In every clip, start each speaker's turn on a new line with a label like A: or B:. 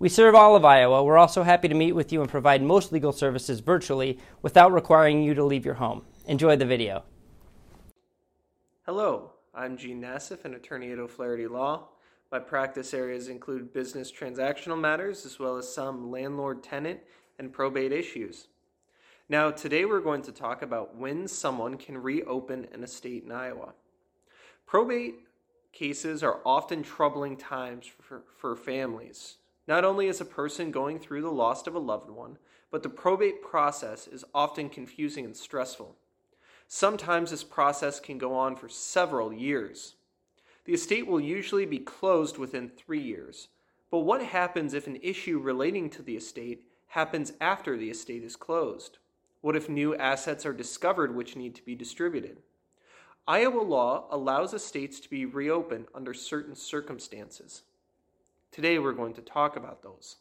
A: We serve all of Iowa. We're also happy to meet with you and provide most legal services virtually without requiring you to leave your home. Enjoy the video.
B: Hello, I'm Gene Nassif, an attorney at O'Flaherty Law. My practice areas include business transactional matters as well as some landlord tenant and probate issues. Now, today we're going to talk about when someone can reopen an estate in Iowa. Probate cases are often troubling times for, for families. Not only is a person going through the loss of a loved one, but the probate process is often confusing and stressful. Sometimes this process can go on for several years. The estate will usually be closed within three years. But what happens if an issue relating to the estate happens after the estate is closed? What if new assets are discovered which need to be distributed? Iowa law allows estates to be reopened under certain circumstances. Today we're going to talk about those.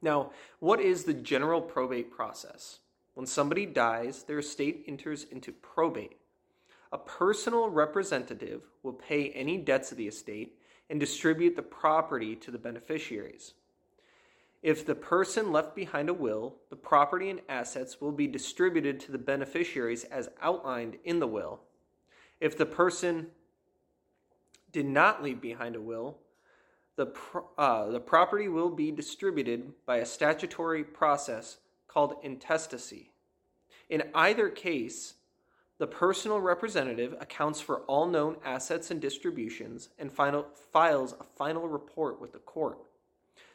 B: Now, what is the general probate process? When somebody dies, their estate enters into probate. A personal representative will pay any debts of the estate and distribute the property to the beneficiaries. If the person left behind a will, the property and assets will be distributed to the beneficiaries as outlined in the will. If the person did not leave behind a will, the, pro- uh, the property will be distributed by a statutory process called intestacy. In either case, the personal representative accounts for all known assets and distributions and final, files a final report with the court.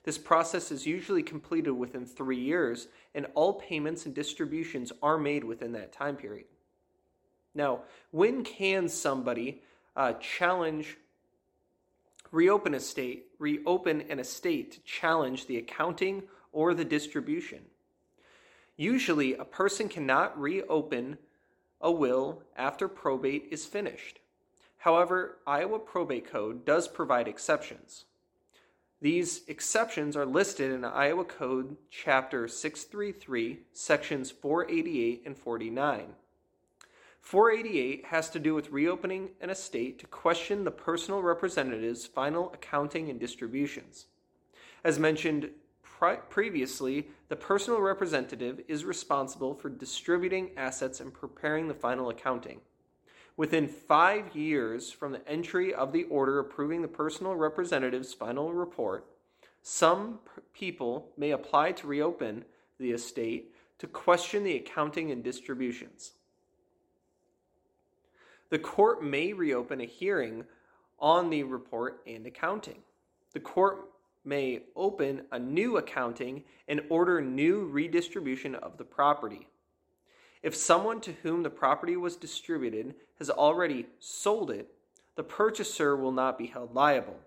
B: This process is usually completed within three years, and all payments and distributions are made within that time period. Now, when can somebody uh, challenge, reopen a state, reopen an estate to challenge the accounting or the distribution? Usually, a person cannot reopen a will after probate is finished. However, Iowa Probate Code does provide exceptions. These exceptions are listed in Iowa Code Chapter 633, Sections 488 and 49. 488 has to do with reopening an estate to question the personal representative's final accounting and distributions. As mentioned pri- previously, the personal representative is responsible for distributing assets and preparing the final accounting. Within five years from the entry of the order approving the personal representative's final report, some people may apply to reopen the estate to question the accounting and distributions the court may reopen a hearing on the report and accounting. The court may open a new accounting and order new redistribution of the property. If someone to whom the property was distributed has already sold it, the purchaser will not be held liable.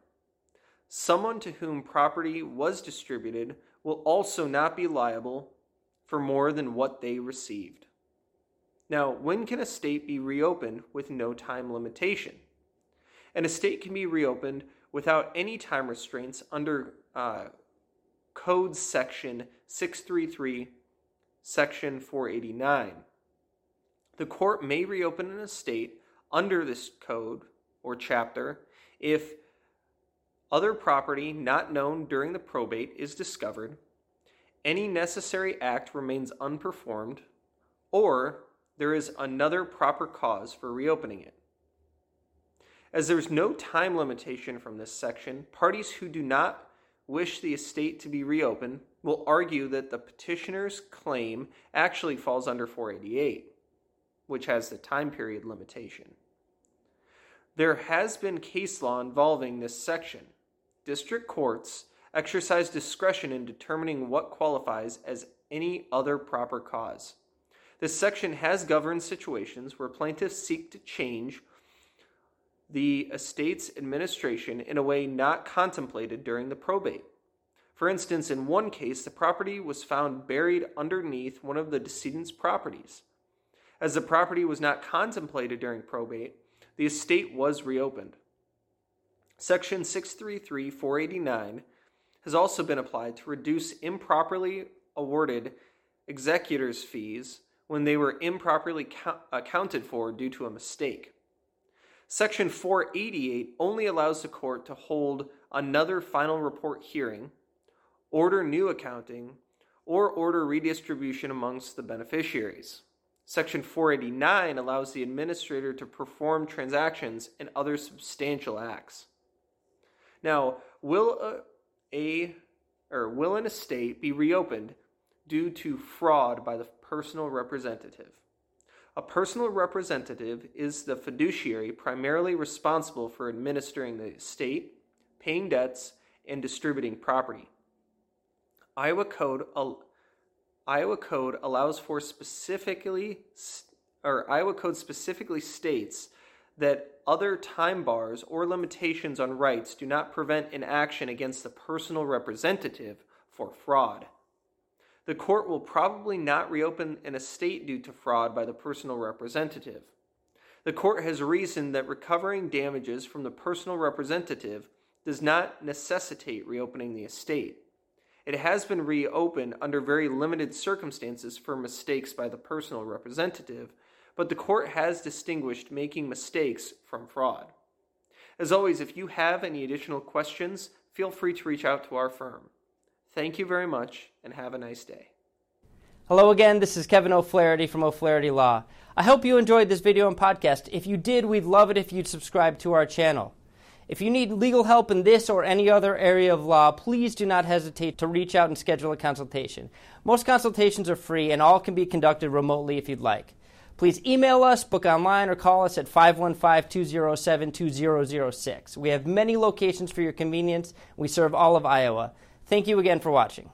B: Someone to whom property was distributed will also not be liable for more than what they received. Now, when can a state be reopened with no time limitation? An estate can be reopened without any time restraints under uh, Code Section 633, Section 489. The court may reopen an estate under this code or chapter if other property not known during the probate is discovered, any necessary act remains unperformed, or there is another proper cause for reopening it. As there is no time limitation from this section, parties who do not wish the estate to be reopened will argue that the petitioner's claim actually falls under 488, which has the time period limitation. There has been case law involving this section. District courts exercise discretion in determining what qualifies as any other proper cause. This section has governed situations where plaintiffs seek to change the estate's administration in a way not contemplated during the probate. For instance, in one case, the property was found buried underneath one of the decedent's properties. As the property was not contemplated during probate, the estate was reopened. Section 633 489 has also been applied to reduce improperly awarded executors' fees when they were improperly accounted for due to a mistake. Section 488 only allows the court to hold another final report hearing, order new accounting, or order redistribution amongst the beneficiaries. Section 489 allows the administrator to perform transactions and other substantial acts. Now, will a, a or will an estate be reopened due to fraud by the personal representative? A personal representative is the fiduciary primarily responsible for administering the estate, paying debts, and distributing property. Iowa Code Iowa Code allows for specifically, or Iowa Code specifically states that other time bars or limitations on rights do not prevent an action against the personal representative for fraud. The court will probably not reopen an estate due to fraud by the personal representative. The court has reasoned that recovering damages from the personal representative does not necessitate reopening the estate. It has been reopened under very limited circumstances for mistakes by the personal representative, but the court has distinguished making mistakes from fraud. As always, if you have any additional questions, feel free to reach out to our firm. Thank you very much and have a nice day.
A: Hello again, this is Kevin O'Flaherty from O'Flaherty Law. I hope you enjoyed this video and podcast. If you did, we'd love it if you'd subscribe to our channel. If you need legal help in this or any other area of law, please do not hesitate to reach out and schedule a consultation. Most consultations are free and all can be conducted remotely if you'd like. Please email us, book online, or call us at 515 207 2006. We have many locations for your convenience. We serve all of Iowa. Thank you again for watching.